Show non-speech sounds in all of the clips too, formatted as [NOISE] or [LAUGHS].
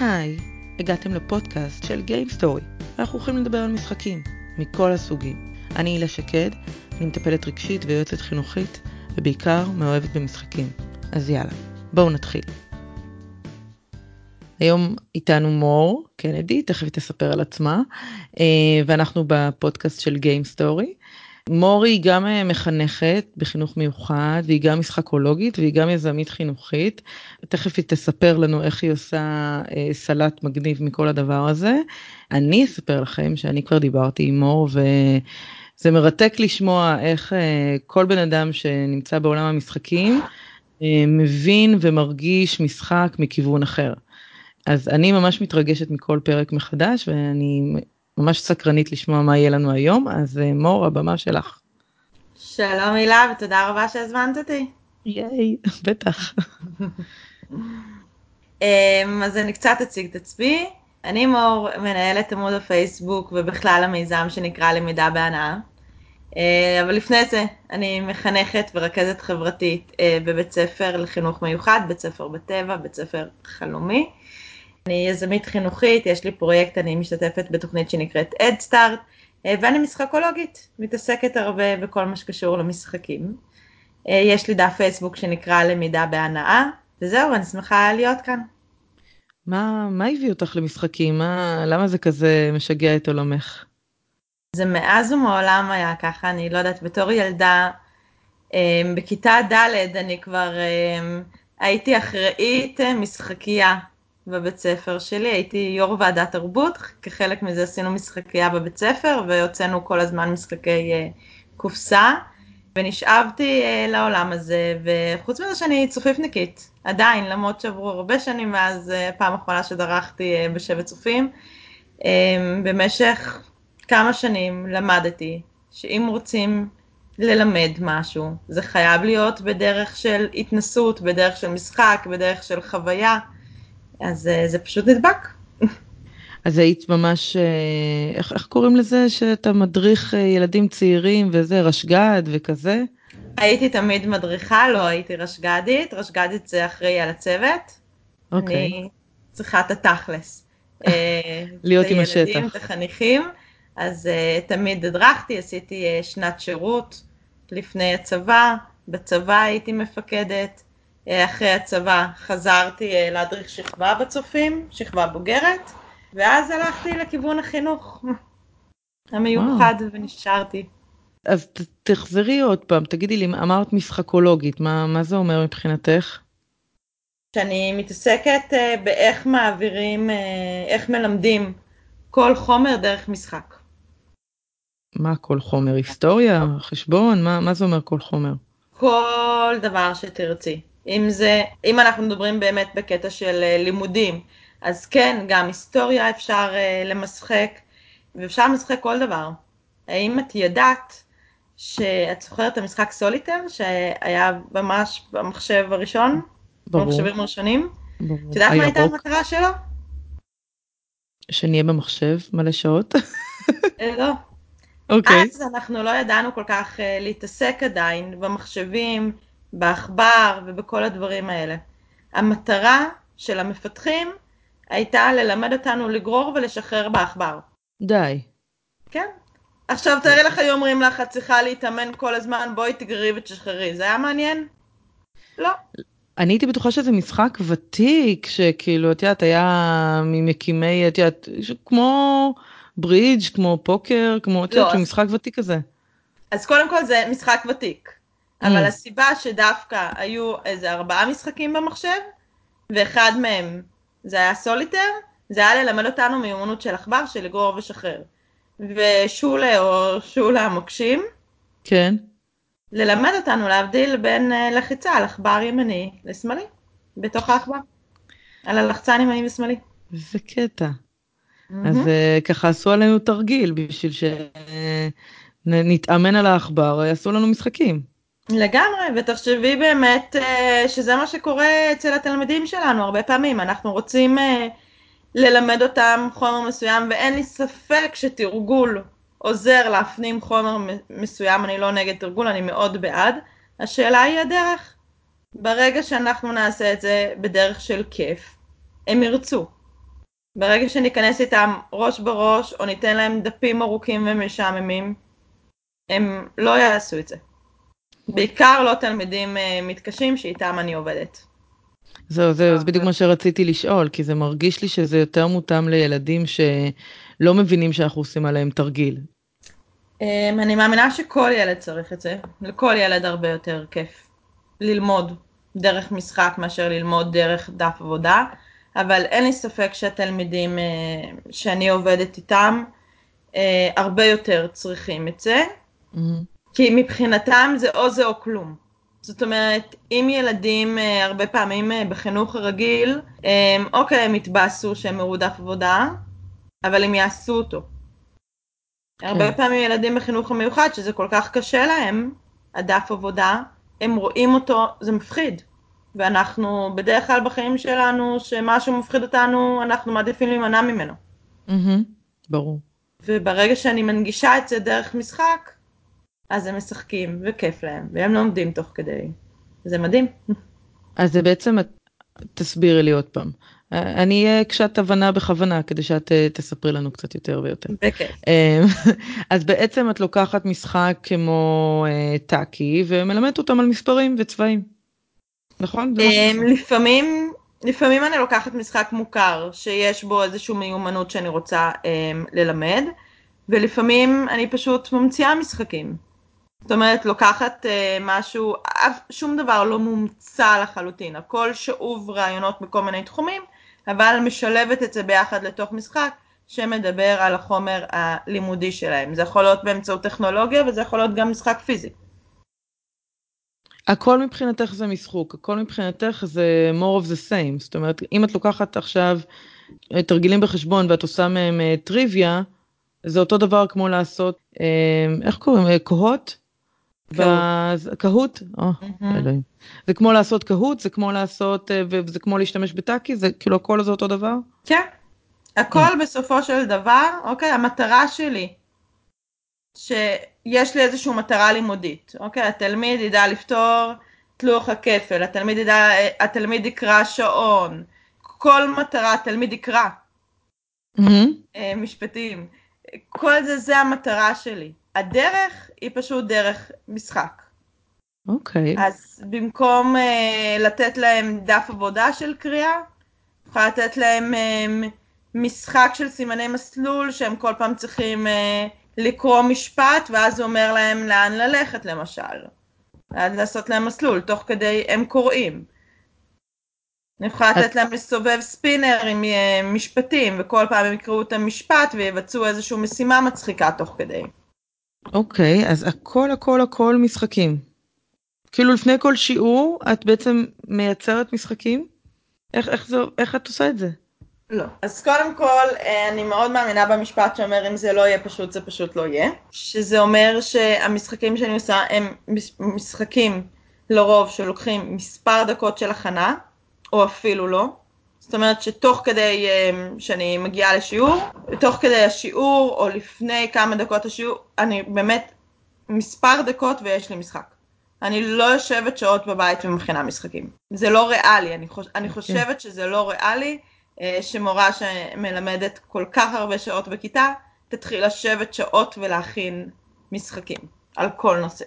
היי, הגעתם לפודקאסט של Game Story. אנחנו הולכים לדבר על משחקים, מכל הסוגים. אני הילה שקד, אני מטפלת רגשית ויועצת חינוכית, ובעיקר מאוהבת במשחקים. אז יאללה, בואו נתחיל. היום איתנו מור קנדי, תכף היא תספר על עצמה, אה, ואנחנו בפודקאסט של Game מורי היא גם אה, מחנכת בחינוך מיוחד והיא גם משחקולוגית והיא גם יזמית חינוכית. תכף היא תספר לנו איך היא עושה אה, סלט מגניב מכל הדבר הזה. אני אספר לכם שאני כבר דיברתי עם מור וזה מרתק לשמוע איך אה, כל בן אדם שנמצא בעולם המשחקים מבין ומרגיש משחק מכיוון אחר. אז אני ממש מתרגשת מכל פרק מחדש ואני ממש סקרנית לשמוע מה יהיה לנו היום, אז אה, מור, הבמה שלך. שלום הילה ותודה רבה שהזמנת אותי. ייי, [LAUGHS] בטח. [LAUGHS] אמ, אז אני קצת אציג את עצמי. אני מור, מנהלת עמוד הפייסבוק ובכלל המיזם שנקרא למידה בהנאה. אה, אבל לפני זה אני מחנכת ורכזת חברתית אה, בבית ספר לחינוך מיוחד, בית ספר בטבע, בית ספר חלומי. אני יזמית חינוכית, יש לי פרויקט, אני משתתפת בתוכנית שנקראת AdStart, אה, ואני משחקולוגית, מתעסקת הרבה בכל מה שקשור למשחקים. אה, יש לי דף פייסבוק שנקרא למידה בהנאה, וזהו, אני שמחה להיות כאן. מה, מה הביא אותך למשחקים? מה, למה זה כזה משגע את עולמך? זה מאז ומעולם היה ככה, אני לא יודעת, בתור ילדה, אה, בכיתה ד' אני כבר הייתי אחראית משחקייה בבית ספר שלי, הייתי יו"ר ועדת תרבות, כחלק מזה עשינו משחקייה בבית ספר והוצאנו כל הזמן משחקי uh, קופסה ונשאבתי uh, לעולם הזה וחוץ מזה שאני צופיפניקית, עדיין, למרות שעברו הרבה שנים מאז uh, פעם אחרונה שדרכתי uh, בשבט צופים, במשך כמה שנים למדתי שאם רוצים ללמד משהו, זה חייב להיות בדרך של התנסות, בדרך של משחק, בדרך של חוויה. אז אה, זה פשוט נדבק. אז היית ממש, אה, איך, איך קוראים לזה שאתה מדריך אה, ילדים צעירים וזה, רשג"ד וכזה? הייתי תמיד מדריכה, לא הייתי רשג"דית, רשג"דית זה אחראי על הצוות. אוקיי. אני צריכה את התכלס. [LAUGHS] להיות עם השטח. את הילדים, את החניכים, אז uh, תמיד הדרכתי, עשיתי uh, שנת שירות לפני הצבא, בצבא הייתי מפקדת, אחרי הצבא חזרתי אה, להדריך שכבה בצופים, שכבה בוגרת, ואז הלכתי לכיוון החינוך [LAUGHS] המיוחד וואו. ונשארתי. אז ת, תחזרי עוד פעם, תגידי לי, אמרת משחקולוגית, מה, מה זה אומר מבחינתך? שאני מתעסקת uh, באיך מעבירים, uh, איך מלמדים כל חומר דרך משחק. מה כל חומר? היסטוריה? חשבון? מה, מה זה אומר כל חומר? כל דבר שתרצי. אם זה, אם אנחנו מדברים באמת בקטע של אה, לימודים, אז כן, גם היסטוריה אפשר אה, למשחק, ואפשר למשחק כל דבר. האם את ידעת שאת זוכרת את המשחק סוליטר, שהיה ממש במחשב הראשון? ברור. במחשבים הראשונים? ברור. את יודעת מה הייתה המטרה שלו? שנהיה במחשב מלא שעות? [LAUGHS] אה, לא. אוקיי. אז אנחנו לא ידענו כל כך להתעסק עדיין במחשבים, בעכבר ובכל הדברים האלה. המטרה של המפתחים הייתה ללמד אותנו לגרור ולשחרר בעכבר. די. כן. עכשיו תארי לך היו אומרים לך, את צריכה להתאמן כל הזמן, בואי תגרי ותשחררי. זה היה מעניין? לא. אני הייתי בטוחה שזה משחק ותיק, שכאילו, את יודעת, היה ממקימי, את יודעת, כמו ברידג', כמו פוקר, כמו, את יודעת, לא, משחק ותיק כזה. אז קודם כל זה משחק ותיק. אבל mm. הסיבה שדווקא היו איזה ארבעה משחקים במחשב, ואחד מהם זה היה סוליטר, זה היה ללמד אותנו מיומנות של עכבר של לגרור ושחרר. ושולה או שולה המוקשים, כן. ללמד אותנו להבדיל בין uh, לחיצה על עכבר ימני לשמאלי, בתוך העכבר. על הלחצן ימני ושמאלי. זה קטע. Mm-hmm. אז uh, ככה עשו עלינו תרגיל בשביל שנתאמן על העכבר, יעשו לנו משחקים. לגמרי, ותחשבי באמת uh, שזה מה שקורה אצל התלמידים שלנו הרבה פעמים, אנחנו רוצים uh, ללמד אותם חומר מסוים ואין לי ספק שתרגול עוזר להפנים חומר מסוים, אני לא נגד תרגול, אני מאוד בעד, השאלה היא הדרך. ברגע שאנחנו נעשה את זה בדרך של כיף, הם ירצו. ברגע שניכנס איתם ראש בראש, או ניתן להם דפים ארוכים ומשעממים, הם לא יעשו את זה. בעיקר לא תלמידים אה, מתקשים שאיתם אני עובדת. זהו, זהו, זה בדיוק מה שרציתי לשאול, כי זה מרגיש לי שזה יותר מותאם לילדים שלא מבינים שאנחנו עושים עליהם תרגיל. אמ, אני מאמינה שכל ילד צריך את זה, לכל ילד הרבה יותר כיף ללמוד דרך משחק מאשר ללמוד דרך דף עבודה, אבל אין לי ספק שהתלמידים אה, שאני עובדת איתם אה, הרבה יותר צריכים את זה, mm-hmm. כי מבחינתם זה או זה או כלום. זאת אומרת, אם ילדים אה, הרבה פעמים בחינוך הרגיל, אוקיי, הם יתבאסו שהם מרודף עבודה, אבל הם יעשו אותו. הרבה כן. פעמים ילדים בחינוך המיוחד, שזה כל כך קשה להם, הדף עבודה, הם רואים אותו, זה מפחיד. ואנחנו בדרך כלל בחיים שלנו, שמשהו מפחיד אותנו, אנחנו מעדיפים להימנע ממנו. Mm-hmm, ברור. וברגע שאני מנגישה את זה דרך משחק, אז הם משחקים, וכיף להם, והם לומדים תוך כדי. זה מדהים. אז זה בעצם, תסבירי לי עוד פעם. אני אהיה קשת הבנה בכוונה כדי שאת אה, תספרי לנו קצת יותר ויותר. בכיף. אמ, [LAUGHS] אז בעצם את לוקחת משחק כמו אה, טאקי ומלמדת אותם על מספרים וצבעים. נכון? אמ, לפעמים, לפעמים אני לוקחת משחק מוכר שיש בו איזושהי מיומנות שאני רוצה אמ, ללמד, ולפעמים אני פשוט ממציאה משחקים. זאת אומרת, לוקחת uh, משהו, אף, שום דבר לא מומצא לחלוטין, הכל שאוב רעיונות בכל מיני תחומים, אבל משלבת את זה ביחד לתוך משחק שמדבר על החומר הלימודי שלהם. זה יכול להיות באמצעות טכנולוגיה וזה יכול להיות גם משחק פיזי. הכל מבחינתך זה משחוק, הכל מבחינתך זה more of the same, זאת אומרת אם את לוקחת עכשיו תרגילים בחשבון ואת עושה מהם אה, טריוויה, זה אותו דבר כמו לעשות, אה, איך קוראים, קהות? קהוט, אלוהים. זה כמו לעשות קהוט, זה כמו לעשות, וזה כמו להשתמש בטאקי, זה כאילו הכל זה אותו דבר? כן, הכל בסופו של דבר, אוקיי, המטרה שלי שיש לי איזושהי מטרה לימודית, אוקיי? התלמיד ידע לפתור את לוח הכפל, התלמיד ידע, התלמיד יקרא שעון, כל מטרה, התלמיד יקרא. משפטים. כל זה, זה המטרה שלי. הדרך היא פשוט דרך משחק. אוקיי. Okay. אז במקום uh, לתת להם דף עבודה של קריאה, יכולה לתת להם uh, משחק של סימני מסלול שהם כל פעם צריכים uh, לקרוא משפט, ואז הוא אומר להם לאן ללכת למשל. ואז לעשות להם מסלול, תוך כדי הם קוראים. אני יכולה לתת להם לסובב ספינר עם אה, משפטים, וכל פעם הם יקראו את המשפט ויבצעו איזושהי משימה מצחיקה תוך כדי. אוקיי, אז הכל הכל הכל משחקים. כאילו לפני כל שיעור את בעצם מייצרת משחקים? איך, איך, זה, איך את עושה את זה? לא. אז קודם כל, אה, אני מאוד מאמינה במשפט שאומר אם זה לא יהיה פשוט, זה פשוט לא יהיה. שזה אומר שהמשחקים שאני עושה הם משחקים לרוב שלוקחים מספר דקות של הכנה, או אפילו לא. זאת אומרת שתוך כדי אה, שאני מגיעה לשיעור, תוך כדי השיעור או לפני כמה דקות השיעור, אני באמת מספר דקות ויש לי משחק. אני לא יושבת שעות בבית ומכינה משחקים. זה לא ריאלי, אני, חוש... אני כן. חושבת שזה לא ריאלי. אה, שמורה שמלמדת כל כך הרבה שעות בכיתה, תתחיל לשבת שעות ולהכין משחקים על כל נושא.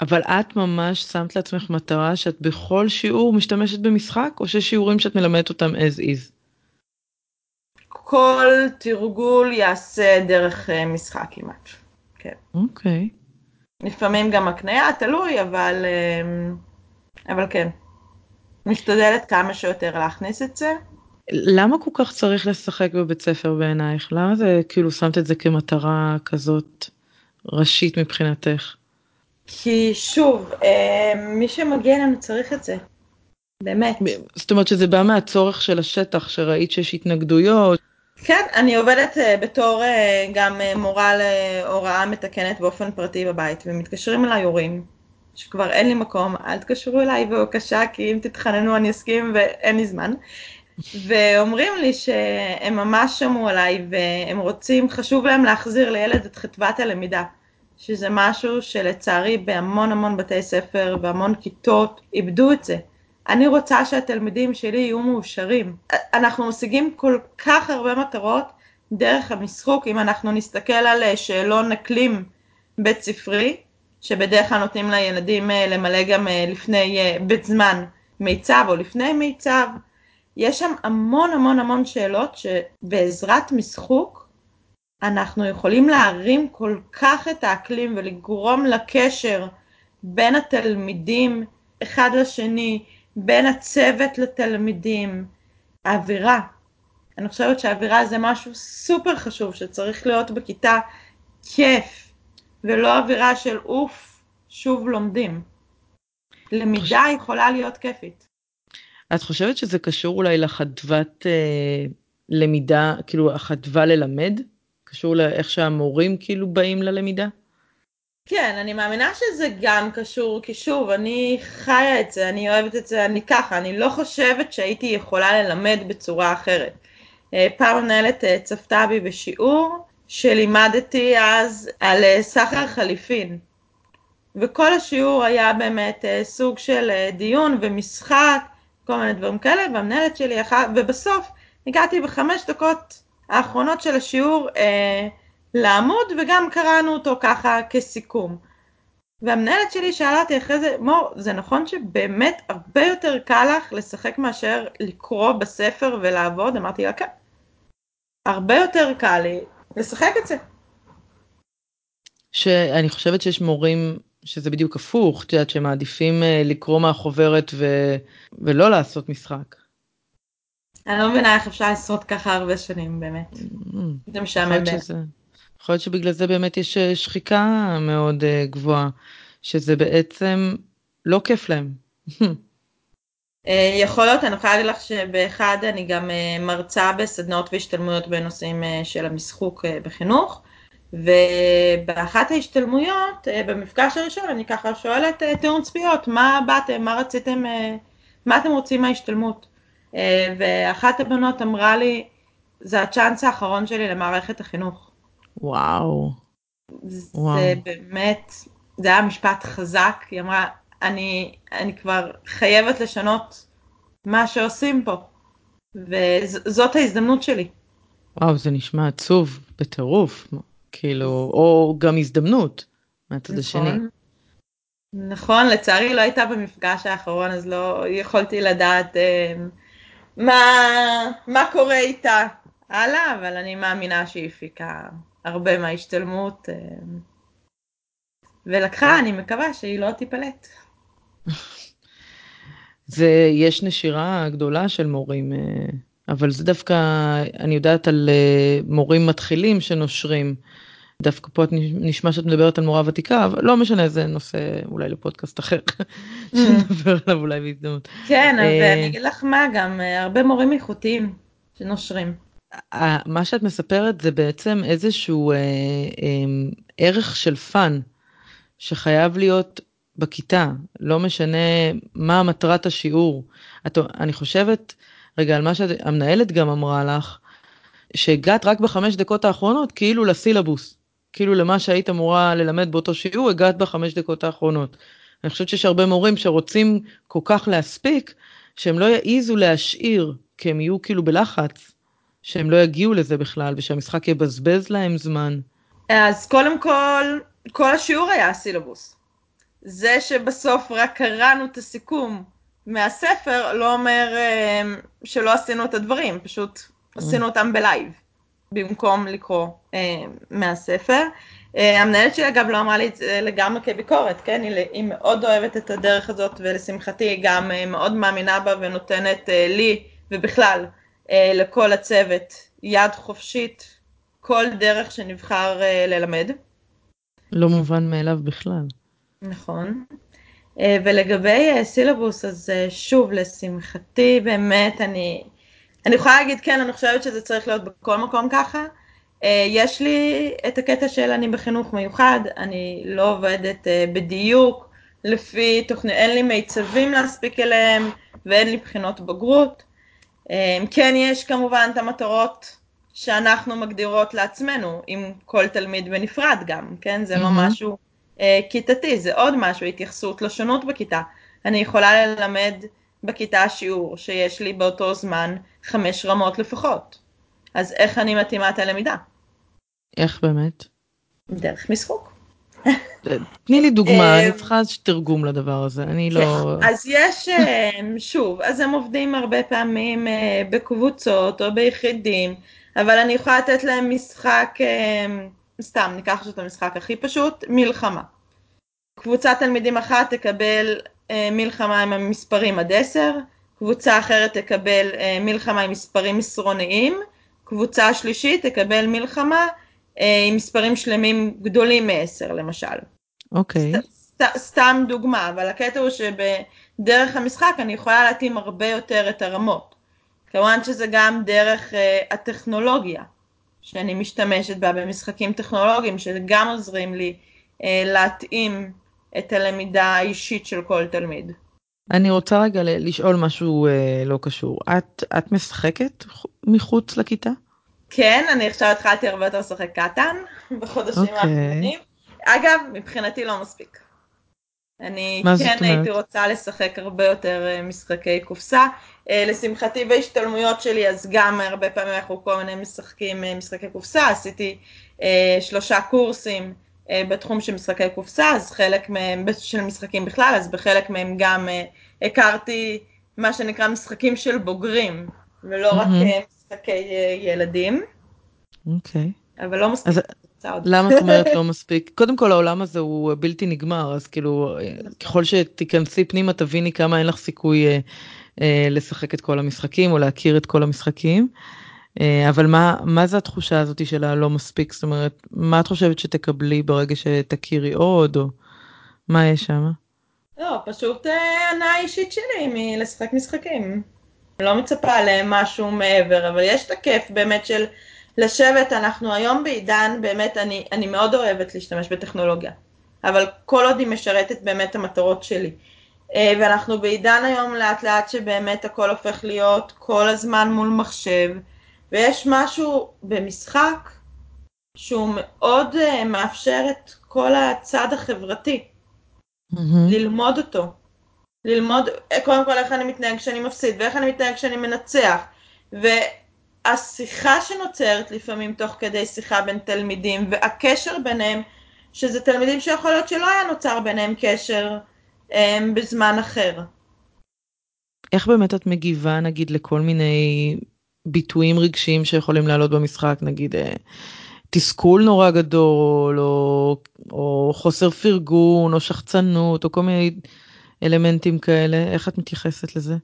אבל את ממש שמת לעצמך מטרה שאת בכל שיעור משתמשת במשחק, או שיש שיעורים שאת מלמדת אותם as is? כל תרגול יעשה דרך אה, משחק כמעט, כן. אוקיי. Okay. לפעמים גם הקנייה, תלוי, אבל, אה, אבל כן. משתדלת כמה שיותר להכניס את זה. למה כל כך צריך לשחק בבית ספר בעינייך? למה זה כאילו שמת את זה כמטרה כזאת ראשית מבחינתך? כי שוב, אה, מי שמגיע אלינו צריך את זה, באמת. זאת אומרת שזה בא מהצורך של השטח, שראית שיש התנגדויות. כן, אני עובדת אה, בתור אה, גם מורה להוראה מתקנת באופן פרטי בבית, ומתקשרים אליי הורים שכבר אין לי מקום, אל תקשרו אליי בבקשה, כי אם תתחננו אני אסכים ואין לי זמן. ואומרים לי שהם ממש שמעו עליי והם רוצים, חשוב להם להחזיר לילד את חדוות הלמידה, שזה משהו שלצערי בהמון המון בתי ספר והמון כיתות איבדו את זה. אני רוצה שהתלמידים שלי יהיו מאושרים. אנחנו משיגים כל כך הרבה מטרות דרך המשחוק, אם אנחנו נסתכל על שאלון אקלים בית ספרי, שבדרך כלל נותנים לילדים למלא גם לפני, בזמן מיצב או לפני מיצב, יש שם המון המון המון שאלות שבעזרת משחוק אנחנו יכולים להרים כל כך את האקלים ולגרום לקשר בין התלמידים אחד לשני, בין הצוות לתלמידים, האווירה. אני חושבת שהאווירה זה משהו סופר חשוב שצריך להיות בכיתה כיף, ולא אווירה של אוף, שוב לומדים. למידה יכולה להיות כיפית. את חושבת שזה קשור אולי לחדוות אה, למידה, כאילו החדווה ללמד? קשור לאיך שהמורים כאילו באים ללמידה? כן, אני מאמינה שזה גם קשור, כי שוב, אני חיה את זה, אני אוהבת את זה, אני ככה, אני לא חושבת שהייתי יכולה ללמד בצורה אחרת. אה, פעם המנהלת אה, צפתה בי בשיעור שלימדתי אז על אה, סחר חליפין. וכל השיעור היה באמת סוג של דיון ומשחק, כל מיני דברים כאלה, והמנהלת שלי, ובסוף הגעתי בחמש דקות האחרונות של השיעור אה, לעמוד, וגם קראנו אותו ככה כסיכום. והמנהלת שלי שאלה אותי אחרי זה, מור, זה נכון שבאמת הרבה יותר קל לך לשחק מאשר לקרוא בספר ולעבוד? אמרתי לה, כן. הרבה יותר קל לי לשחק את זה. שאני חושבת שיש מורים שזה בדיוק הפוך, את יודעת שהם מעדיפים אה, לקרוא מהחוברת ו... ולא לעשות משחק. אני לא מבינה איך אפשר לעשות ככה הרבה שנים באמת. Mm, זה משעמם. יכול להיות שבגלל זה באמת יש אה, שחיקה מאוד uh, גבוהה, שזה בעצם לא כיף להם. יכול להיות, אני יכולה להגיד לך שבאחד אני גם מרצה בסדנאות והשתלמויות בנושאים של המשחוק בחינוך, ובאחת ההשתלמויות, במפגש הראשון, אני ככה שואלת טיעון צפיות, מה באתם, מה רציתם, מה אתם רוצים מההשתלמות? ואחת הבנות אמרה לי, זה הצ'אנס האחרון שלי למערכת החינוך. וואו. זה וואו. באמת, זה היה משפט חזק, היא אמרה, אני, אני כבר חייבת לשנות מה שעושים פה, וזאת ההזדמנות שלי. וואו, זה נשמע עצוב בטירוף, כאילו, או גם הזדמנות מהצד השני. נכון, נכון, לצערי לא הייתה במפגש האחרון, אז לא יכולתי לדעת אה, מה, מה קורה איתה הלאה, אבל אני מאמינה שהיא הפיקה הרבה מההשתלמות, אה, ולקחה, אני מקווה שהיא לא תיפלט. זה, יש נשירה גדולה של מורים, אה, אבל זה דווקא, אני יודעת על אה, מורים מתחילים שנושרים. דווקא פה את נשמע שאת מדברת על מורה ותיקה, אבל לא משנה, זה נושא אולי לפודקאסט אחר. [LAUGHS] שנדבר עליו אולי בהזדמנות. כן, ואני אגיד לך מה, גם הרבה מורים איכותיים שנושרים. מה שאת מספרת זה בעצם איזשהו אה, אה, ערך של פאן שחייב להיות בכיתה, לא משנה מה מטרת השיעור. את, אני חושבת, רגע, על מה שהמנהלת גם אמרה לך, שהגעת רק בחמש דקות האחרונות כאילו לסילבוס, כאילו למה שהיית אמורה ללמד באותו שיעור, הגעת בחמש דקות האחרונות. אני חושבת שיש הרבה מורים שרוצים כל כך להספיק, שהם לא יעיזו להשאיר, כי הם יהיו כאילו בלחץ. שהם לא יגיעו לזה בכלל ושהמשחק יבזבז להם זמן? אז קודם כל, כל השיעור היה הסילבוס. זה שבסוף רק קראנו את הסיכום מהספר לא אומר uh, שלא עשינו את הדברים, פשוט mm. עשינו אותם בלייב, במקום לקרוא uh, מהספר. Uh, המנהלת שלי אגב לא אמרה לי את זה לגמרי כביקורת, כן? היא, היא מאוד אוהבת את הדרך הזאת ולשמחתי היא גם uh, מאוד מאמינה בה ונותנת uh, לי ובכלל אה, לכל הצוות יד חופשית, כל דרך שנבחר אה, ללמד. לא מובן מאליו בכלל. נכון. אה, ולגבי סילבוס, אז שוב, לשמחתי, באמת, אני, אני יכולה להגיד, כן, אני חושבת שזה צריך להיות בכל מקום ככה. יש לי את הקטע של אני בחינוך מיוחד, אני לא עובדת בדיוק לפי תוכנית, אין לי מיצבים להספיק אליהם ואין לי בחינות בגרות. אמ, כן יש כמובן את המטרות שאנחנו מגדירות לעצמנו, עם כל תלמיד בנפרד גם, כן? זה לא משהו אה, כיתתי, זה עוד משהו, התייחסות לשונות בכיתה. אני יכולה ללמד בכיתה שיעור שיש לי באותו זמן חמש רמות לפחות. אז איך אני מתאימה את הלמידה? איך באמת? דרך משחוק. [LAUGHS] תני לי דוגמה, אני צריכה תרגום לדבר הזה, אני לא... כן, אז יש, [LAUGHS] שוב, אז הם עובדים הרבה פעמים בקבוצות או ביחידים, אבל אני יכולה לתת להם משחק, סתם, ניקח את המשחק הכי פשוט, מלחמה. קבוצת תלמידים אחת תקבל מלחמה עם המספרים עד 10, קבוצה אחרת תקבל מלחמה עם מספרים מסרוניים, קבוצה שלישית תקבל מלחמה עם מספרים שלמים גדולים מ-10 למשל. אוקיי. Okay. סת, סתם דוגמה, אבל הקטע הוא שבדרך המשחק אני יכולה להתאים הרבה יותר את הרמות. כמובן שזה גם דרך uh, הטכנולוגיה שאני משתמשת בה במשחקים טכנולוגיים, שגם עוזרים לי uh, להתאים את הלמידה האישית של כל תלמיד. אני רוצה רגע לשאול משהו uh, לא קשור. את, את משחקת מחוץ לכיתה? כן, אני עכשיו התחלתי הרבה יותר לשחק קטן בחודשים okay. אוקיי. האחרונים. אגב, מבחינתי לא מספיק. אני כן הייתי רוצה לשחק הרבה יותר משחקי קופסה. לשמחתי בהשתלמויות שלי אז גם הרבה פעמים אנחנו כל מיני משחקים משחקי קופסה, עשיתי שלושה קורסים בתחום של משחקי קופסה, אז חלק מהם, של משחקים בכלל, אז בחלק מהם גם הכרתי מה שנקרא משחקים של בוגרים, ולא. רק משחקי ילדים. אוקיי. Okay. אבל לא מספיק. אז למה את אומרת לא [LAUGHS] מספיק? קודם כל העולם הזה הוא בלתי נגמר, אז כאילו ככל שתיכנסי פנימה תביני כמה אין לך סיכוי אה, אה, לשחק את כל המשחקים או להכיר את כל המשחקים. אה, אבל מה, מה זה התחושה הזאת של הלא מספיק? זאת אומרת, מה את חושבת שתקבלי ברגע שתכירי עוד, או מה יש שם? לא, פשוט הנאה אישית שלי מלשחק משחקים. לא מצפה למשהו מעבר, אבל יש את הכיף באמת של לשבת, אנחנו היום בעידן, באמת, אני, אני מאוד אוהבת להשתמש בטכנולוגיה, אבל כל עוד היא משרתת באמת את המטרות שלי. ואנחנו בעידן היום לאט לאט שבאמת הכל הופך להיות כל הזמן מול מחשב, ויש משהו במשחק שהוא מאוד מאפשר את כל הצד החברתי, mm-hmm. ללמוד אותו. ללמוד קודם כל איך אני מתנהג כשאני מפסיד, ואיך אני מתנהג כשאני מנצח. והשיחה שנוצרת לפעמים תוך כדי שיחה בין תלמידים, והקשר ביניהם, שזה תלמידים שיכול להיות שלא היה נוצר ביניהם קשר הם, בזמן אחר. איך באמת את מגיבה נגיד לכל מיני ביטויים רגשיים שיכולים לעלות במשחק, נגיד אה, תסכול נורא גדול, או, או חוסר פרגון, או שחצנות, או כל מיני אלמנטים כאלה, איך את מתייחסת לזה?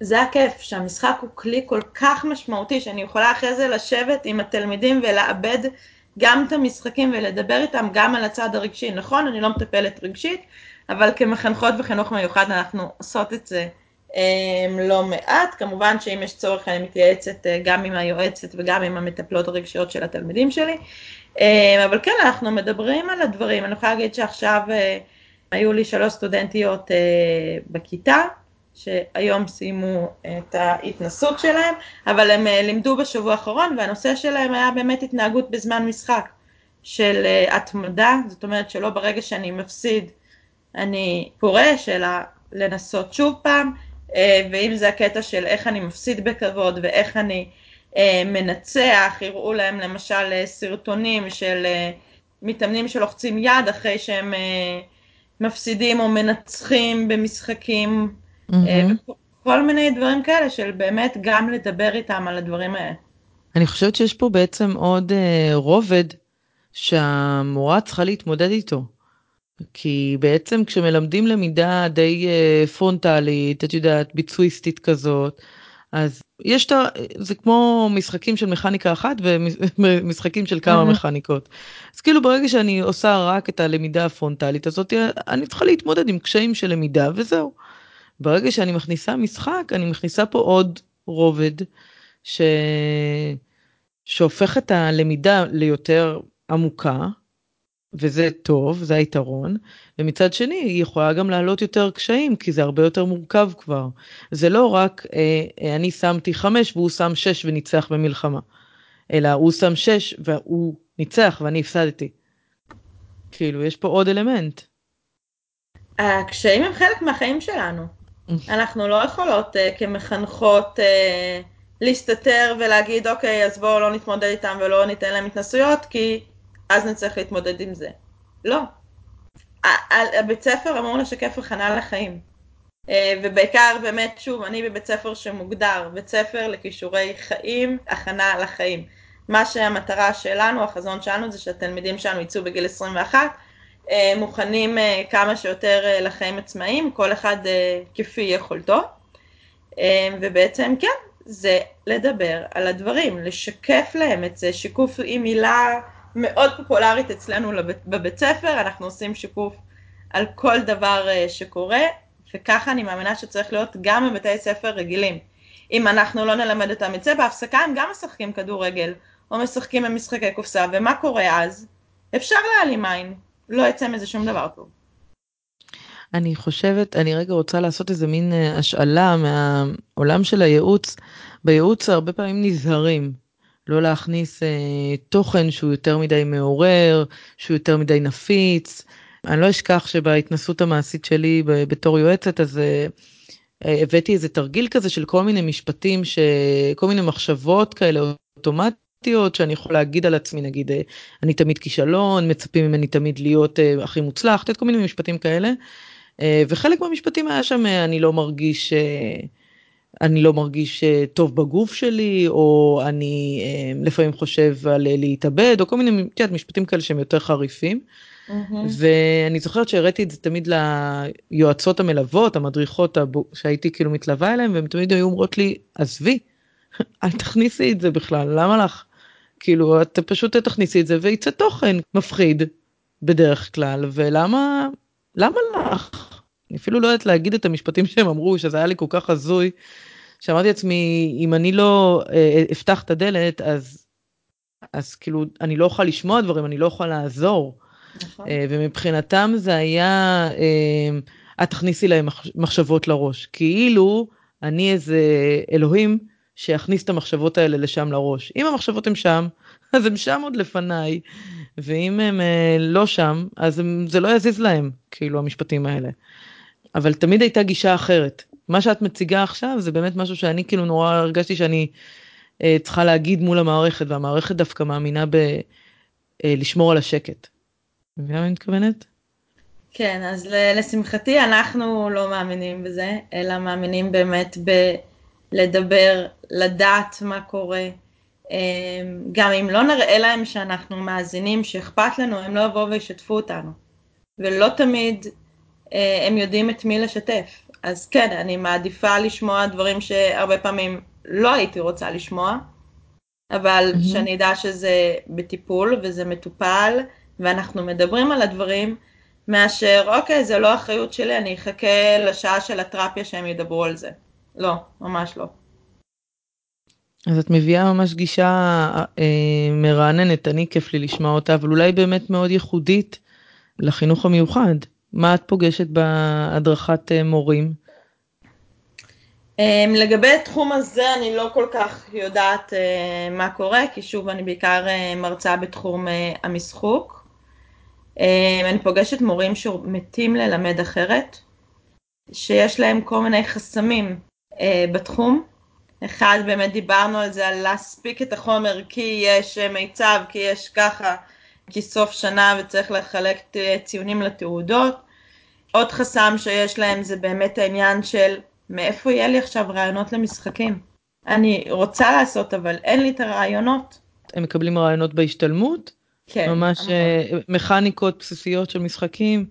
זה הכיף, שהמשחק הוא כלי כל כך משמעותי, שאני יכולה אחרי זה לשבת עם התלמידים ולעבד גם את המשחקים ולדבר איתם גם על הצד הרגשי. נכון, אני לא מטפלת רגשית, אבל כמחנכות וחינוך מיוחד אנחנו עושות את זה לא מעט. כמובן שאם יש צורך אני מתייעצת uh, גם עם היועצת וגם עם המטפלות הרגשיות של התלמידים שלי. Um, אבל כן, אנחנו מדברים על הדברים. אני יכולה להגיד שעכשיו... Uh, היו לי שלוש סטודנטיות uh, בכיתה, שהיום סיימו את ההתנסות שלהם, אבל הם לימדו בשבוע האחרון, והנושא שלהם היה באמת התנהגות בזמן משחק, של התמדה, זאת אומרת שלא ברגע שאני מפסיד אני פורש, אלא לנסות שוב פעם, ואם זה הקטע של איך אני מפסיד בכבוד ואיך אני uh, מנצח, הראו להם למשל סרטונים של מתאמנים שלוחצים יד אחרי שהם מפסידים או מנצחים במשחקים, mm-hmm. כל מיני דברים כאלה של באמת גם לדבר איתם על הדברים האלה. אני חושבת שיש פה בעצם עוד רובד שהמורה צריכה להתמודד איתו. כי בעצם כשמלמדים למידה די uh, פרונטלית, את יודעת, ביצועיסטית כזאת, אז יש את ה... זה כמו משחקים של מכניקה אחת ומשחקים של כמה mm-hmm. מכניקות. אז כאילו ברגע שאני עושה רק את הלמידה הפרונטלית הזאת, אני צריכה להתמודד עם קשיים של למידה וזהו. ברגע שאני מכניסה משחק, אני מכניסה פה עוד רובד ש... שהופך את הלמידה ליותר עמוקה, וזה טוב, זה היתרון, ומצד שני היא יכולה גם להעלות יותר קשיים, כי זה הרבה יותר מורכב כבר. זה לא רק אה, אה, אני שמתי חמש והוא שם שש וניצח במלחמה, אלא הוא שם שש והוא ניצח ואני הפסדתי. כאילו, יש פה עוד אלמנט. הקשיים הם חלק מהחיים שלנו. אנחנו לא יכולות uh, כמחנכות uh, להסתתר ולהגיד, אוקיי, אז בואו לא נתמודד איתם ולא ניתן להם התנסויות, כי אז נצטרך להתמודד עם זה. לא. הבית ספר אמור לשקף הכנה לחיים. אה, ובעיקר באמת, שוב, אני בבית ספר שמוגדר בית ספר לכישורי חיים, הכנה לחיים. מה שהמטרה שלנו, החזון שלנו, זה שהתלמידים שלנו יצאו בגיל 21, אה, מוכנים אה, כמה שיותר לחיים עצמאיים, כל אחד כפי יכולתו. ובעצם כן, זה לדבר על הדברים, לשקף להם את זה, שיקוף היא מילה מאוד פופולרית אצלנו בבית ספר, אנחנו עושים שיקוף על כל דבר שקורה, וככה אני מאמינה שצריך להיות גם בבתי ספר רגילים. אם אנחנו לא נלמד אותם את זה, בהפסקה הם גם משחקים כדורגל, או משחקים במשחקי קופסה, ומה קורה אז? אפשר להעלים עין, לא יצא מזה שום דבר טוב. אני חושבת, אני רגע רוצה לעשות איזה מין אה, השאלה מהעולם של הייעוץ. בייעוץ הרבה פעמים נזהרים לא להכניס אה, תוכן שהוא יותר מדי מעורר, שהוא יותר מדי נפיץ. אני לא אשכח שבהתנסות המעשית שלי בתור יועצת אז אה, הבאתי איזה תרגיל כזה של כל מיני משפטים שכל מיני מחשבות כאלה אוטומטיות שאני יכול להגיד על עצמי נגיד אה, אני תמיד כישלון מצפים ממני תמיד להיות אה, הכי את כל מיני משפטים כאלה וחלק מהמשפטים היה שם אני לא מרגיש אני לא מרגיש טוב בגוף שלי או אני לפעמים חושב על להתאבד או כל מיני תיאת, משפטים כאלה שהם יותר חריפים. ואני זוכרת שהראיתי את זה תמיד ליועצות המלוות, המדריכות שהייתי כאילו מתלווה אליהן, והן תמיד היו אומרות לי, עזבי, [LAUGHS] אל תכניסי את זה בכלל, למה לך? כאילו, את פשוט תכניסי את זה ויצא תוכן מפחיד בדרך כלל, ולמה, למה לך? אני אפילו לא יודעת להגיד את המשפטים שהם אמרו, שזה היה לי כל כך הזוי, שאמרתי לעצמי, אם אני לא אה, אפתח את הדלת, אז, אז כאילו, אני לא אוכל לשמוע דברים, אני לא אוכל לעזור. נכון. אה, ומבחינתם זה היה, אה, את תכניסי להם מחשבות לראש. כאילו אני איזה אלוהים שיכניס את המחשבות האלה לשם לראש. אם המחשבות הן שם, [LAUGHS] אז הם שם עוד לפניי, ואם הם אה, לא שם, אז הם, זה לא יזיז להם, כאילו, המשפטים האלה. אבל תמיד הייתה גישה אחרת. מה שאת מציגה עכשיו זה באמת משהו שאני כאילו נורא הרגשתי שאני אה, צריכה להגיד מול המערכת, והמערכת דווקא מאמינה בלשמור על השקט. מבינה מה אני מתכוונת? כן, אז לשמחתי אנחנו לא מאמינים בזה, אלא מאמינים באמת בלדבר, לדעת מה קורה. אמ, גם אם לא נראה להם שאנחנו מאזינים, שאכפת לנו, הם לא יבואו וישתפו אותנו. ולא תמיד אה, הם יודעים את מי לשתף. אז כן, אני מעדיפה לשמוע דברים שהרבה פעמים לא הייתי רוצה לשמוע, אבל mm-hmm. שאני אדע שזה בטיפול וזה מטופל, ואנחנו מדברים על הדברים, מאשר, אוקיי, זה לא אחריות שלי, אני אחכה לשעה של התרפיה שהם ידברו על זה. לא, ממש לא. אז את מביאה ממש גישה אה, מרעננת, אני כיף לי לשמוע אותה, אבל אולי באמת מאוד ייחודית לחינוך המיוחד. מה את פוגשת בהדרכת אה, מורים? אה, לגבי התחום הזה אני לא כל כך יודעת אה, מה קורה, כי שוב אני בעיקר אה, מרצה בתחום המשחוק. אמ, אני פוגשת מורים שמתים ללמד אחרת, שיש להם כל מיני חסמים בתחום. אחד, באמת דיברנו על זה, על להספיק את החומר כי יש מיצב, כי יש ככה, כי סוף שנה וצריך לחלק ציונים לתעודות. עוד חסם שיש להם זה באמת העניין של מאיפה יהיה לי עכשיו רעיונות למשחקים. אני רוצה לעשות, אבל אין לי את הרעיונות. הם מקבלים רעיונות בהשתלמות? כן. ממש המון. אה, מכניקות בסיסיות של משחקים.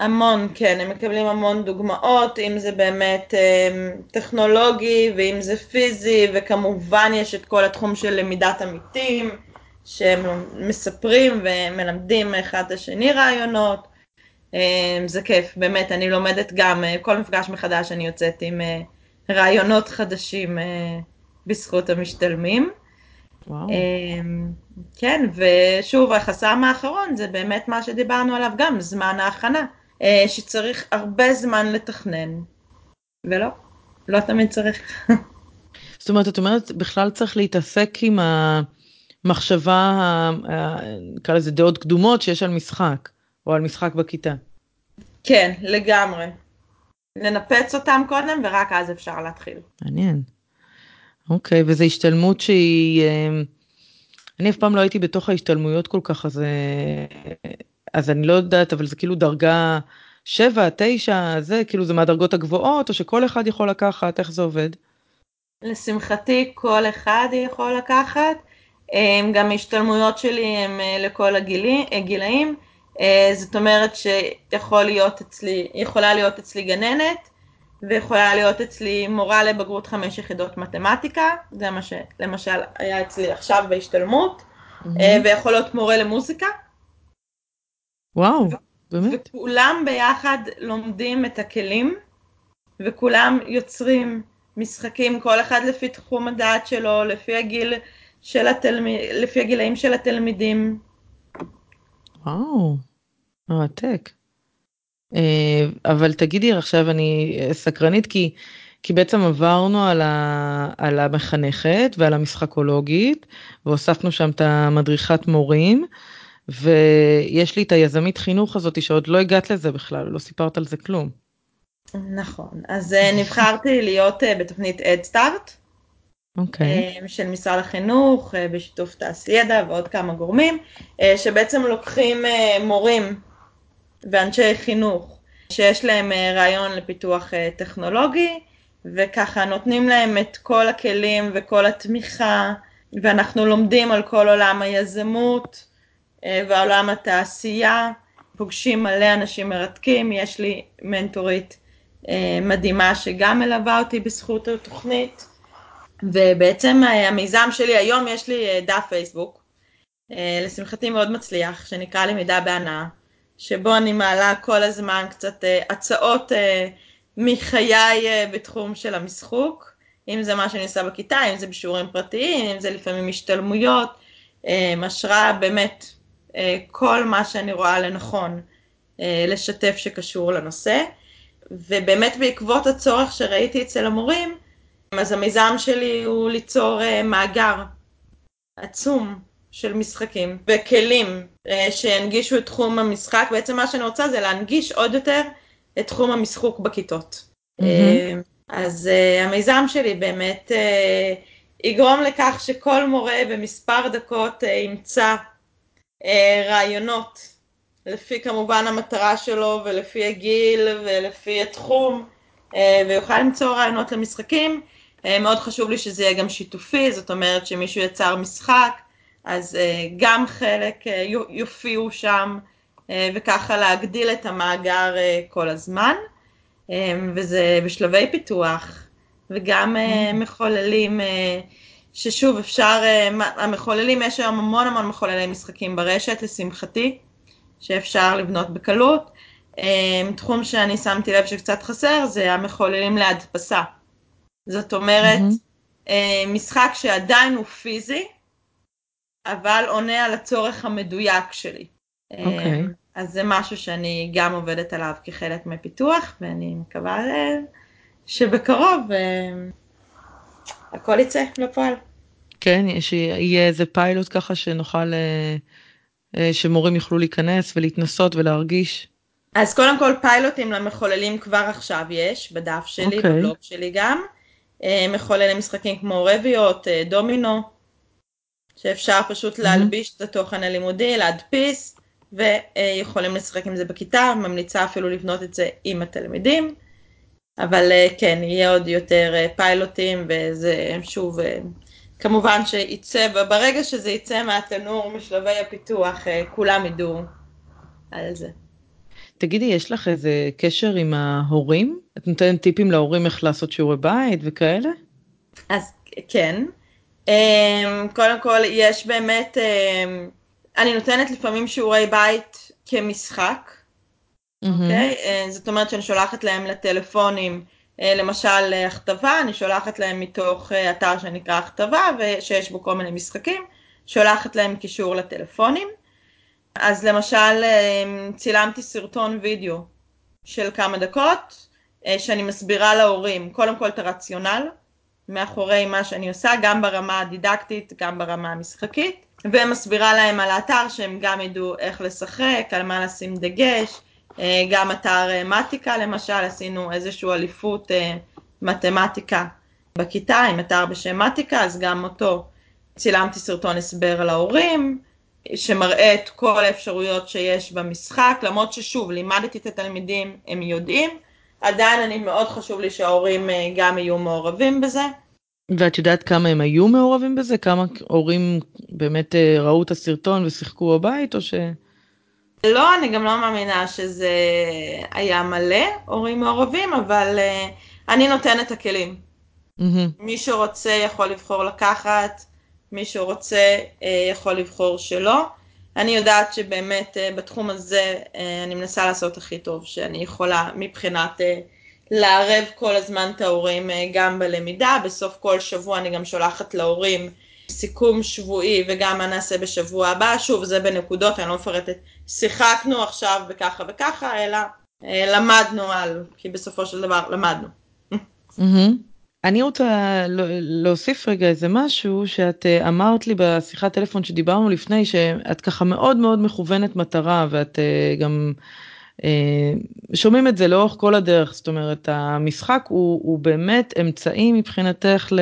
המון, כן, הם מקבלים המון דוגמאות, אם זה באמת אה, טכנולוגי ואם זה פיזי, וכמובן יש את כל התחום של למידת עמיתים, שהם מספרים ומלמדים אחד את השני רעיונות. אה, זה כיף, באמת, אני לומדת גם, כל מפגש מחדש אני יוצאת עם רעיונות חדשים בזכות המשתלמים. וואו. כן, ושוב, החסם האחרון זה באמת מה שדיברנו עליו גם, זמן ההכנה, אה, שצריך הרבה זמן לתכנן, ולא, לא תמיד צריך. [LAUGHS] זאת אומרת, את אומרת, בכלל צריך להתעסק עם המחשבה, נקרא לזה דעות קדומות שיש על משחק, או על משחק בכיתה. כן, לגמרי. לנפץ אותם קודם ורק אז אפשר להתחיל. מעניין. אוקיי, וזו השתלמות שהיא... אה, אני אף פעם לא הייתי בתוך ההשתלמויות כל כך, אז, אה, אז אני לא יודעת, אבל זה כאילו דרגה 7, 9, זה כאילו זה מהדרגות הגבוהות, או שכל אחד יכול לקחת, איך זה עובד? לשמחתי כל אחד יכול לקחת, גם ההשתלמויות שלי הם אה, לכל הגילאים, זאת אומרת שיכול להיות אצלי, להיות אצלי גננת, ויכולה להיות אצלי מורה לבגרות חמש יחידות מתמטיקה, זה מה שלמשל היה אצלי עכשיו בהשתלמות, mm-hmm. ויכול להיות מורה למוזיקה. וואו, באמת? וכולם ביחד לומדים את הכלים, וכולם יוצרים משחקים, כל אחד לפי תחום הדעת שלו, לפי הגיל של התלמיד, לפי הגילאים של התלמידים. וואו, מרתק. אה, אבל תגידי עכשיו אני סקרנית כי כי בעצם עברנו על, ה, על המחנכת ועל המשחקולוגית והוספנו שם את המדריכת מורים ויש לי את היזמית חינוך הזאת שעוד לא הגעת לזה בכלל לא סיפרת על זה כלום. נכון אז אה, נבחרתי להיות אה, בתוכנית אדסטארט. אוקיי. Okay. של משרד החינוך בשיתוף תעשידע ועוד כמה גורמים שבעצם לוקחים מורים ואנשי חינוך שיש להם אה, רעיון לפיתוח אה, טכנולוגי, וככה נותנים להם את כל הכלים וכל התמיכה, ואנחנו לומדים על כל עולם היזמות אה, ועולם התעשייה, פוגשים מלא אנשים מרתקים, יש לי מנטורית מדהימה שגם מלווה אותי בזכות התוכנית, ובעצם המיזם שלי היום יש לי דף פייסבוק, לשמחתי מאוד מצליח, שנקרא למידה בהנאה. שבו אני מעלה כל הזמן קצת הצעות מחיי בתחום של המשחוק, אם זה מה שאני עושה בכיתה, אם זה בשיעורים פרטיים, אם זה לפעמים השתלמויות, השראה באמת כל מה שאני רואה לנכון לשתף שקשור לנושא, ובאמת בעקבות הצורך שראיתי אצל המורים, אז המיזם שלי הוא ליצור uh, מאגר עצום של משחקים וכלים אה, שינגישו את תחום המשחק. בעצם מה שאני רוצה זה להנגיש עוד יותר את תחום המשחוק בכיתות. Mm-hmm. אז המיזם שלי באמת יגרום לכך שכל מורה במספר דקות ימצא רעיונות, לפי כמובן המטרה שלו ולפי הגיל ולפי התחום, ויוכל למצוא רעיונות למשחקים. Uh, מאוד חשוב לי שזה יהיה גם שיתופי, זאת אומרת שמישהו יצר משחק, אז אה, גם חלק אה, יופיעו שם אה, וככה להגדיל את המאגר כל הזמן וזה בשלבי פיתוח וגם mm. מחוללים ששוב אפשר, המחוללים יש היום המון המון מחוללי משחקים ברשת לשמחתי שאפשר לבנות בקלות. תחום שאני שמתי לב שקצת חסר זה המחוללים להדפסה. זאת אומרת mm-hmm. משחק שעדיין הוא פיזי אבל עונה על הצורך המדויק שלי. אוקיי. Okay. אז זה משהו שאני גם עובדת עליו כחלק מפיתוח, ואני מקווה שבקרוב אה, הכל יצא לפועל. כן, שיהיה איזה פיילוט ככה שנוכל, אה, אה, שמורים יוכלו להיכנס ולהתנסות ולהרגיש. אז קודם כל פיילוטים למחוללים כבר עכשיו יש, בדף שלי, okay. אוקיי. בבלוג שלי גם. מחוללי משחקים כמו רביוט, דומינו, שאפשר פשוט. להלביש את התוכן הלימודי, להדפיס, ויכולים לשחק עם זה בכיתה, ממליצה אפילו לבנות את זה עם התלמידים, אבל אה, כן, יהיה עוד יותר אה, פיילוטים, וזה שוב, אה, כמובן שיצא, ברגע שזה יצא מהתנור, משלבי הפיתוח, כולם ידעו על זה. תגידי, יש לך איזה קשר עם ההורים? את נותנת טיפים להורים איך לעשות שיעורי בית וכאלה? אז כן. אמ, קודם כל, יש באמת, אמ, אני נותנת לפעמים שיעורי בית כמשחק, אוקיי? Mm-hmm. Okay? זאת אומרת שאני שולחת להם לטלפונים, אה, למשל הכתבה, אני שולחת להם מתוך אה, אתר שנקרא הכתבה, ושיש בו כל מיני משחקים, שולחת להם קישור לטלפונים. אז למשל, אמ, צילמתי סרטון וידאו של כמה דקות, שאני מסבירה להורים, קודם כל את הרציונל, מאחורי מה שאני עושה, גם ברמה הדידקטית, גם ברמה המשחקית, ומסבירה להם על האתר שהם גם ידעו איך לשחק, על מה לשים דגש, אה, גם אתר אה, מתיקה למשל, עשינו איזושהי אליפות מתמטיקה בכיתה עם אתר בשם מתיקה, אז גם אותו צילמתי סרטון הסבר להורים, שמראה את כל האפשרויות שיש במשחק, למרות ששוב, לימדתי את התלמידים, הם יודעים, עדיין אני מאוד חשוב לי שההורים גם יהיו מעורבים בזה. ואת יודעת כמה הם היו מעורבים בזה? כמה הורים באמת ראו את הסרטון ושיחקו בבית או ש... לא, אני גם לא מאמינה שזה היה מלא הורים מעורבים, אבל uh, אני נותנת את הכלים. Mm-hmm. מי שרוצה יכול לבחור לקחת, מי שרוצה uh, יכול לבחור שלא. אני יודעת שבאמת uh, בתחום הזה uh, אני מנסה לעשות הכי טוב שאני יכולה מבחינת uh, לערב כל הזמן את ההורים גם בלמידה. בסוף כל שבוע אני גם שולחת להורים סיכום שבועי וגם מה נעשה בשבוע הבא, שוב זה בנקודות, אני לא מפרטת, שיחקנו עכשיו בככה וככה, אלא אה, למדנו על, כי בסופו של דבר למדנו. אני רוצה להוסיף רגע איזה משהו שאת אה, אמרת לי בשיחת טלפון שדיברנו לפני שאת ככה מאוד מאוד מכוונת מטרה ואת אה, גם שומעים את זה לאורך כל הדרך זאת אומרת המשחק הוא, הוא באמת אמצעי מבחינתך ל...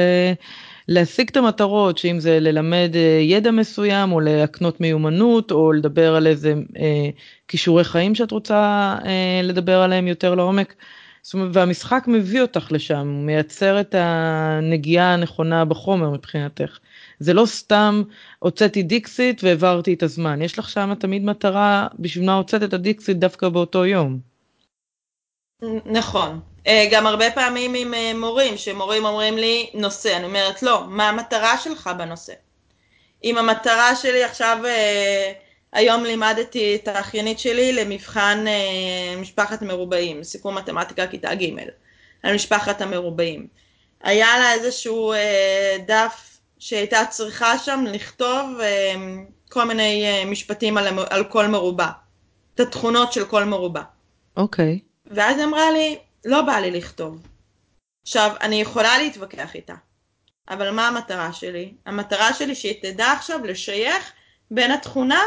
להשיג את המטרות, שאם זה ללמד אה, ידע מסוים, או להקנות מיומנות, או לדבר על איזה אה, כישורי חיים שאת רוצה אה, לדבר עליהם יותר לעומק. זאת אומרת, והמשחק מביא אותך לשם, מייצר את הנגיעה הנכונה בחומר מבחינתך. זה לא סתם הוצאתי דיקסיט והעברתי את הזמן, יש לך שם תמיד מטרה בשביל מה הוצאת את הדיקסיט דווקא באותו יום. נכון, אה, גם הרבה פעמים עם אה, מורים, שמורים אומרים לי נושא, אני אומרת לא, מה המטרה שלך בנושא? אם המטרה שלי עכשיו, אה, היום לימדתי את האחיינית שלי למבחן משפחת מרובעים, סיכום מתמטיקה כיתה ג', על משפחת המרובעים. היה לה איזשהו דף שהייתה צריכה שם לכתוב כל מיני משפטים על, על כל מרובע, את התכונות של כל מרובע. אוקיי. Okay. ואז היא אמרה לי, לא בא לי לכתוב. עכשיו, אני יכולה להתווכח איתה, אבל מה המטרה שלי? המטרה שלי שהיא תדע עכשיו לשייך בין התכונה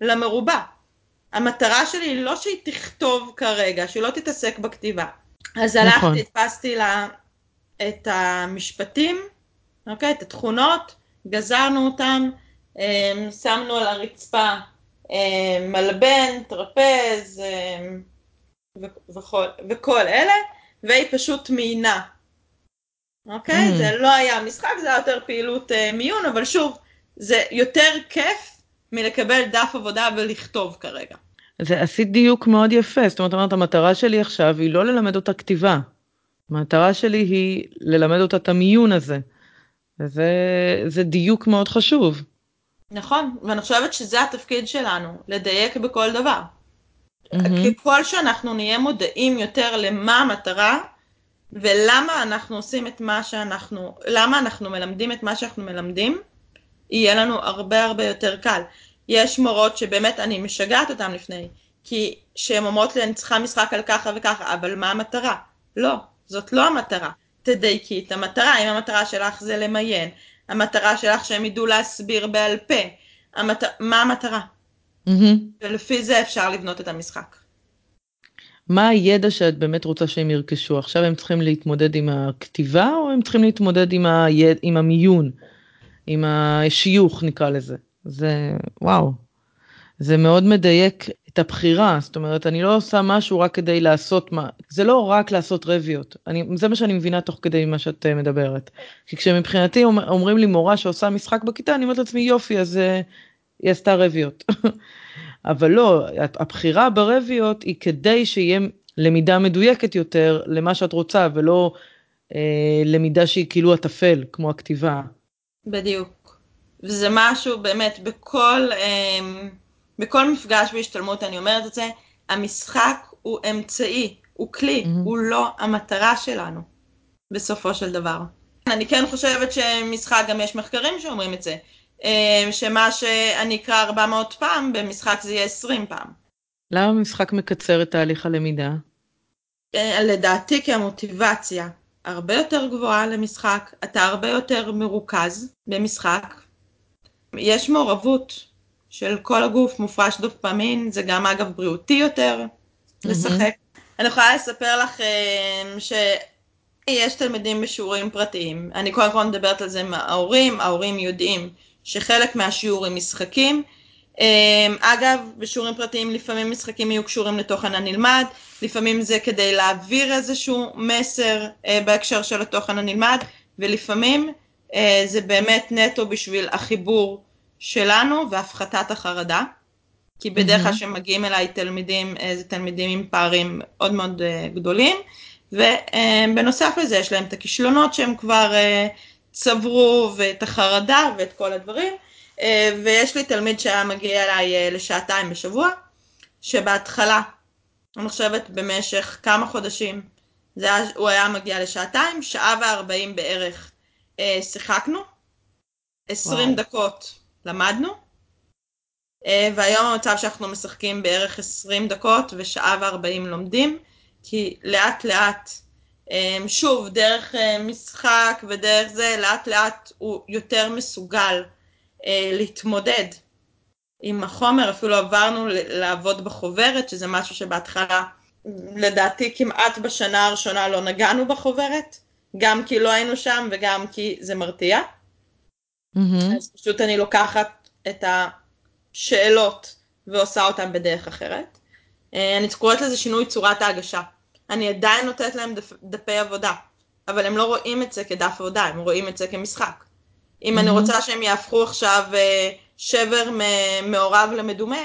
למרובע. המטרה שלי היא לא שהיא תכתוב כרגע, שהיא לא תתעסק בכתיבה. אז נכון. הלכתי, הדפסתי לה את המשפטים, אוקיי? את התכונות, גזרנו אותם, אמ, שמנו על הרצפה אמ, מלבן, טרפז, אמ, וכל, וכל אלה, והיא פשוט מיינה. אוקיי? Mm. זה לא היה משחק, זה היה יותר פעילות uh, מיון, אבל שוב, זה יותר כיף מלקבל דף עבודה ולכתוב כרגע. זה עשית דיוק מאוד יפה, זאת אומרת, אומרת, המטרה שלי עכשיו היא לא ללמד אותה כתיבה. המטרה שלי היא ללמד אותה את המיון הזה. וזה דיוק מאוד חשוב. נכון, ואני חושבת שזה התפקיד שלנו, לדייק בכל דבר. Mm-hmm. ככל שאנחנו נהיה מודעים יותר למה המטרה ולמה אנחנו עושים את מה שאנחנו, למה אנחנו מלמדים את מה שאנחנו מלמדים, יהיה לנו הרבה הרבה יותר קל. יש מורות שבאמת אני משגעת אותן לפני, כי שהן אומרות לי אני צריכה משחק על ככה וככה, אבל מה המטרה? לא, זאת לא המטרה. תדייקי את המטרה, אם המטרה שלך זה למיין, המטרה שלך שהם ידעו להסביר בעל פה, המת... מה המטרה? Mm-hmm. ולפי זה אפשר לבנות את המשחק. מה הידע שאת באמת רוצה שהם ירכשו? עכשיו הם צריכים להתמודד עם הכתיבה או הם צריכים להתמודד עם, היד... עם המיון, עם השיוך נקרא לזה? זה וואו, זה מאוד מדייק את הבחירה, זאת אומרת אני לא עושה משהו רק כדי לעשות מה, זה לא רק לעשות רביות, אני, זה מה שאני מבינה תוך כדי מה שאת אה, מדברת. כי כשמבחינתי אומרים לי מורה שעושה משחק בכיתה אני אומרת לעצמי יופי אז uh, היא עשתה רביות. [LAUGHS] אבל לא, הבחירה ברביות היא כדי שיהיה למידה מדויקת יותר למה שאת רוצה, ולא אה, למידה שהיא כאילו הטפל, כמו הכתיבה. בדיוק. וזה משהו באמת, בכל, אה, בכל מפגש בהשתלמות אני אומרת את זה, המשחק הוא אמצעי, הוא כלי, mm-hmm. הוא לא המטרה שלנו, בסופו של דבר. אני כן חושבת שמשחק, גם יש מחקרים שאומרים את זה, אה, שמה שאני אקרא 400 פעם, במשחק זה יהיה 20 פעם. למה משחק מקצר את תהליך הלמידה? אה, לדעתי כי המוטיבציה הרבה יותר גבוהה למשחק, אתה הרבה יותר מרוכז במשחק. יש מעורבות של כל הגוף, מופרש דופמין, זה גם אגב בריאותי יותר, לשחק. אני יכולה לספר לכם שיש תלמידים בשיעורים פרטיים. אני קודם כל מדברת על זה עם ההורים, ההורים יודעים שחלק מהשיעור הם משחקים. אגב, בשיעורים פרטיים לפעמים משחקים יהיו קשורים לתוכן הנלמד, לפעמים זה כדי להעביר איזשהו מסר בהקשר של התוכן הנלמד, ולפעמים זה באמת נטו בשביל החיבור שלנו והפחתת החרדה. כי בדרך כלל כשמגיעים אליי תלמידים, זה תלמידים עם פערים מאוד מאוד גדולים, ובנוסף לזה יש להם את הכישלונות שהם כבר צברו, ואת החרדה ואת כל הדברים, ויש לי תלמיד שהיה מגיע אליי לשעתיים בשבוע, שבהתחלה, אני חושבת במשך כמה חודשים, היה, הוא היה מגיע לשעתיים, שעה וארבעים בערך שיחקנו, עשרים דקות למדנו, והיום המצב שאנחנו משחקים בערך 20 דקות ושעה ו-40 לומדים, כי לאט לאט, שוב, דרך משחק ודרך זה, לאט לאט הוא יותר מסוגל להתמודד עם החומר, אפילו עברנו לעבוד בחוברת, שזה משהו שבהתחלה, לדעתי כמעט בשנה הראשונה לא נגענו בחוברת, גם כי לא היינו שם וגם כי זה מרתיע. Mm-hmm. אז פשוט אני לוקחת את ה... שאלות ועושה אותן בדרך אחרת. אני קוראת לזה שינוי צורת ההגשה. אני עדיין נותנת להם דפ, דפי עבודה, אבל הם לא רואים את זה כדף עבודה, הם רואים את זה כמשחק. אם mm-hmm. אני רוצה שהם יהפכו עכשיו שבר מעורב למדומה,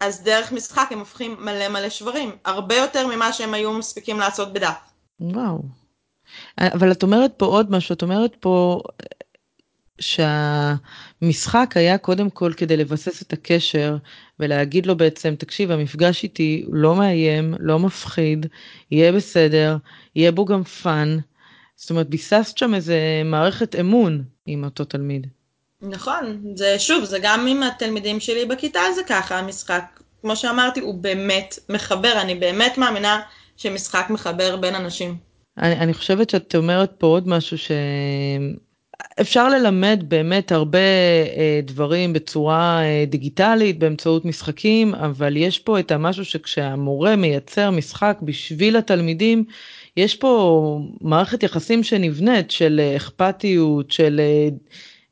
אז דרך משחק הם הופכים מלא מלא שברים, הרבה יותר ממה שהם היו מספיקים לעשות בדף. וואו. אבל את אומרת פה עוד משהו, את אומרת פה שהמשחק היה קודם כל כדי לבסס את הקשר ולהגיד לו בעצם תקשיב המפגש איתי לא מאיים לא מפחיד יהיה בסדר יהיה בו גם פאן. זאת אומרת ביססת שם איזה מערכת אמון עם אותו תלמיד. נכון זה שוב זה גם עם התלמידים שלי בכיתה זה ככה המשחק כמו שאמרתי הוא באמת מחבר אני באמת מאמינה שמשחק מחבר בין אנשים. אני, אני חושבת שאת אומרת פה עוד משהו ש... אפשר ללמד באמת הרבה אה, דברים בצורה אה, דיגיטלית באמצעות משחקים, אבל יש פה את המשהו שכשהמורה מייצר משחק בשביל התלמידים, יש פה מערכת יחסים שנבנית של אה, אכפתיות, של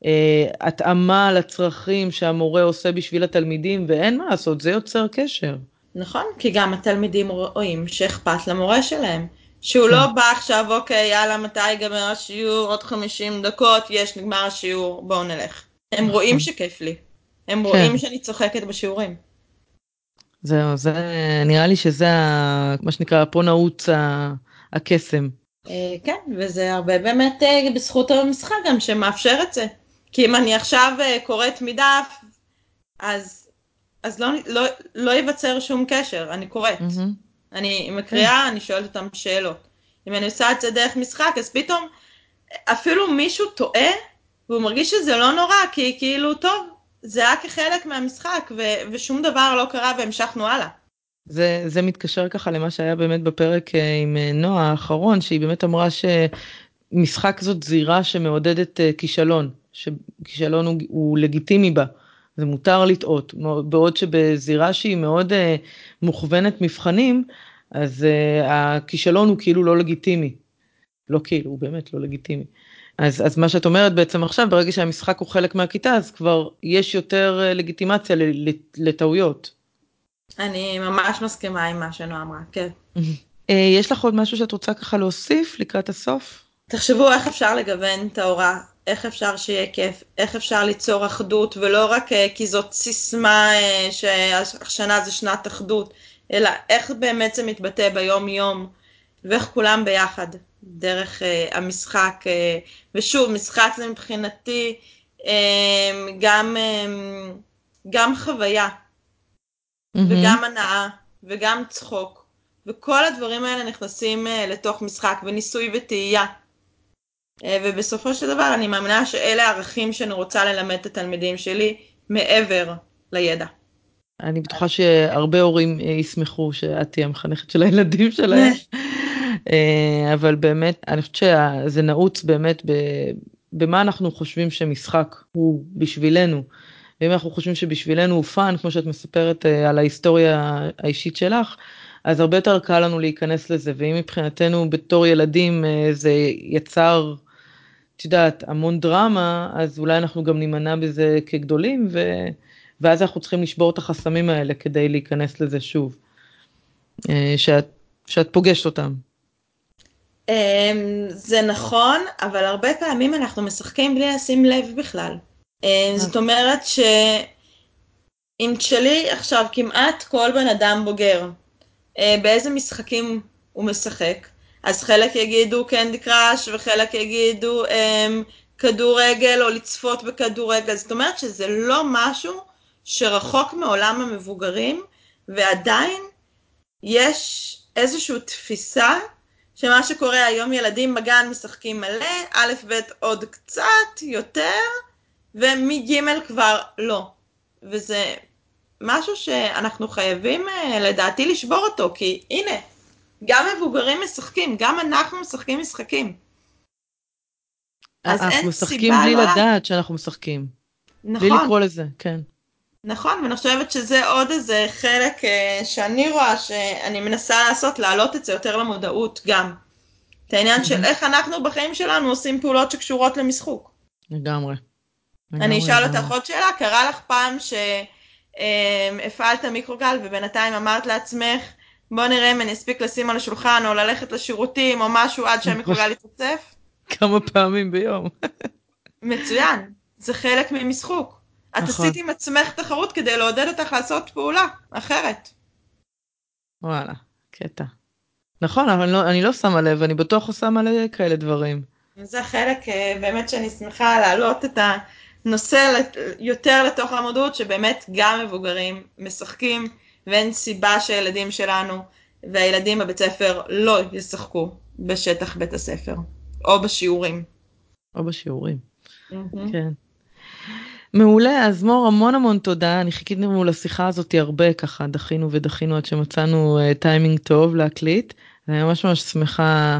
אה, התאמה לצרכים שהמורה עושה בשביל התלמידים, ואין מה לעשות, זה יוצר קשר. נכון, כי גם התלמידים רואים שאכפת למורה שלהם. שהוא לא בא עכשיו, אוקיי, יאללה, מתי ייגמר השיעור? עוד 50 דקות, יש, נגמר השיעור, בואו נלך. הם נכון. רואים שכיף לי. הם כן. רואים שאני צוחקת בשיעורים. זהו, זה נראה לי שזה מה שנקרא, פה נעוץ הקסם. אה, כן, וזה הרבה באמת אה, בזכות המשחק גם שמאפשר את זה. כי אם אני עכשיו אה, קוראת מדף, אז, אז לא, לא, לא ייווצר שום קשר, אני קוראת. Mm-hmm. אני מקריאה, אני שואלת אותם שאלות. אם אני עושה את זה דרך משחק, אז פתאום אפילו מישהו טועה, והוא מרגיש שזה לא נורא, כי כאילו, טוב, זה היה כחלק מהמשחק, ו- ושום דבר לא קרה והמשכנו הלאה. זה, זה מתקשר ככה למה שהיה באמת בפרק אה, עם אה, נועה האחרון, שהיא באמת אמרה שמשחק זאת זירה שמעודדת אה, כישלון, שכישלון הוא, הוא לגיטימי בה. זה מותר לטעות, בעוד שבזירה שהיא מאוד uh, מוכוונת מבחנים, אז uh, הכישלון הוא כאילו לא לגיטימי. לא כאילו, הוא באמת לא לגיטימי. אז, אז מה שאת אומרת בעצם עכשיו, ברגע שהמשחק הוא חלק מהכיתה, אז כבר יש יותר uh, לגיטימציה לטעויות. אני ממש מסכימה עם מה שנועה אמרה, כן. יש לך עוד משהו שאת רוצה ככה להוסיף לקראת הסוף? תחשבו איך אפשר לגוון את ההוראה איך אפשר שיהיה כיף, איך אפשר ליצור אחדות, ולא רק אה, כי זאת סיסמה אה, שהשנה זה שנת אחדות, אלא איך באמת זה מתבטא ביום יום, ואיך כולם ביחד, דרך uh, המשחק. Uh, ושוב, משחק זה מבחינתי um, גם, um, גם חוויה, mm-hmm. וגם הנאה, וגם צחוק, וכל הדברים האלה נכנסים uh, לתוך משחק, וניסוי וטעייה. אה, ובסופו של דבר אני מאמינה שאלה הערכים שאני רוצה ללמד את התלמידים שלי מעבר לידע. אני בטוחה שהרבה הורים אה, ישמחו שאת תהיה המחנכת של הילדים שלהם. [LAUGHS] אה, אבל באמת אני חושבת שזה נעוץ באמת במה אנחנו חושבים שמשחק הוא בשבילנו. ואם אנחנו חושבים שבשבילנו הוא פאן כמו שאת מספרת על ההיסטוריה האישית שלך אז הרבה יותר קל לנו להיכנס לזה, ואם מבחינתנו בתור ילדים זה יצר, את יודעת, המון דרמה, אז אולי אנחנו גם נימנע בזה כגדולים, ו... ואז אנחנו צריכים לשבור את החסמים האלה כדי להיכנס לזה שוב, אה, שאת, שאת פוגשת אותם. אמ, זה נכון, אבל הרבה פעמים אנחנו משחקים בלי לשים לב בכלל. אמ, זאת אומרת שאם תשאלי עכשיו כמעט כל בן אדם בוגר, אה, באיזה משחקים הוא משחק, אז חלק יגידו קנדי קראש וחלק יגידו um, כדורגל או לצפות בכדורגל. זאת אומרת שזה לא משהו שרחוק מעולם המבוגרים, ועדיין יש איזושהי תפיסה שמה שקורה היום ילדים בגן משחקים מלא, א' ב' עוד קצת יותר, ומג' כבר לא. וזה משהו שאנחנו חייבים אה, לדעתי לשבור אותו, כי הנה, גם מבוגרים משחקים, גם אנחנו משחקים משחקים. אז אנחנו משחקים בלי לא לדעת שאנחנו משחקים. נכון. בלי לקרוא לזה, כן. נכון, ואני חושבת שזה עוד איזה חלק אה, שאני רואה שאני מנסה לעשות, להעלות את זה יותר למודעות גם. את העניין של איך אנחנו בחיים שלנו עושים פעולות שקשורות למשחוק. לגמרי. אני אשאל אותך עוד שאלה, קרה לך פעם שהפעלת מיקרוגל ובינתיים אמרת לעצמך, בוא נראה אם אני אספיק לשים על השולחן או ללכת לשירותים או משהו עד שהמיקרוגל [LAUGHS] יתוצף? כמה פעמים ביום. [LAUGHS] מצוין, זה חלק ממשחוק. את נכון. עשית עם עצמך תחרות כדי לעודד אותך לעשות פעולה אחרת. וואלה, קטע. נכון, אבל אני לא, אני לא שמה לב, אני בטוח עושה מלא כאלה דברים. זה חלק אה, באמת שאני שמחה להעלות את הנושא יותר לתוך המודעות, שבאמת גם מבוגרים משחקים, ואין סיבה שהילדים שלנו והילדים בבית ספר לא ישחקו בשטח בית הספר, או בשיעורים. או בשיעורים, mm-hmm. כן. מעולה, אז מור המון המון תודה, אני חיכיתי לנו לשיחה הזאת הרבה ככה, דחינו ודחינו עד שמצאנו uh, טיימינג טוב להקליט, אני ממש ממש שמחה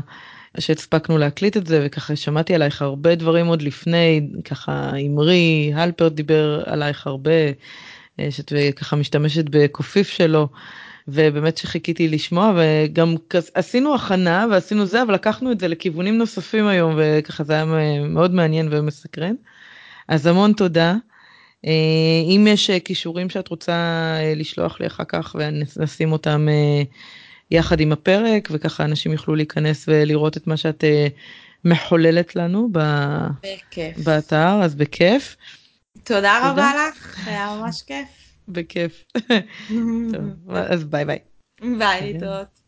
שהספקנו להקליט את זה וככה שמעתי עלייך הרבה דברים עוד לפני, ככה אמרי, הלפרט דיבר עלייך הרבה, שאת ככה משתמשת בקופיף שלו. ובאמת שחיכיתי לשמוע וגם עשינו הכנה ועשינו זה אבל לקחנו את זה לכיוונים נוספים היום וככה זה היה מאוד מעניין ומסקרן. אז המון תודה. אה, אם יש אה, כישורים שאת רוצה אה, לשלוח לי אחר כך ונשים אותם יחד עם הפרק וככה אנשים יוכלו להיכנס ולראות את מה שאת מחוללת לנו בכיף. באתר אז בכיף. תודה רבה לך היה ממש כיף. בכיף. [LAUGHS] טוב, אז ביי ביי. ביי להתראות.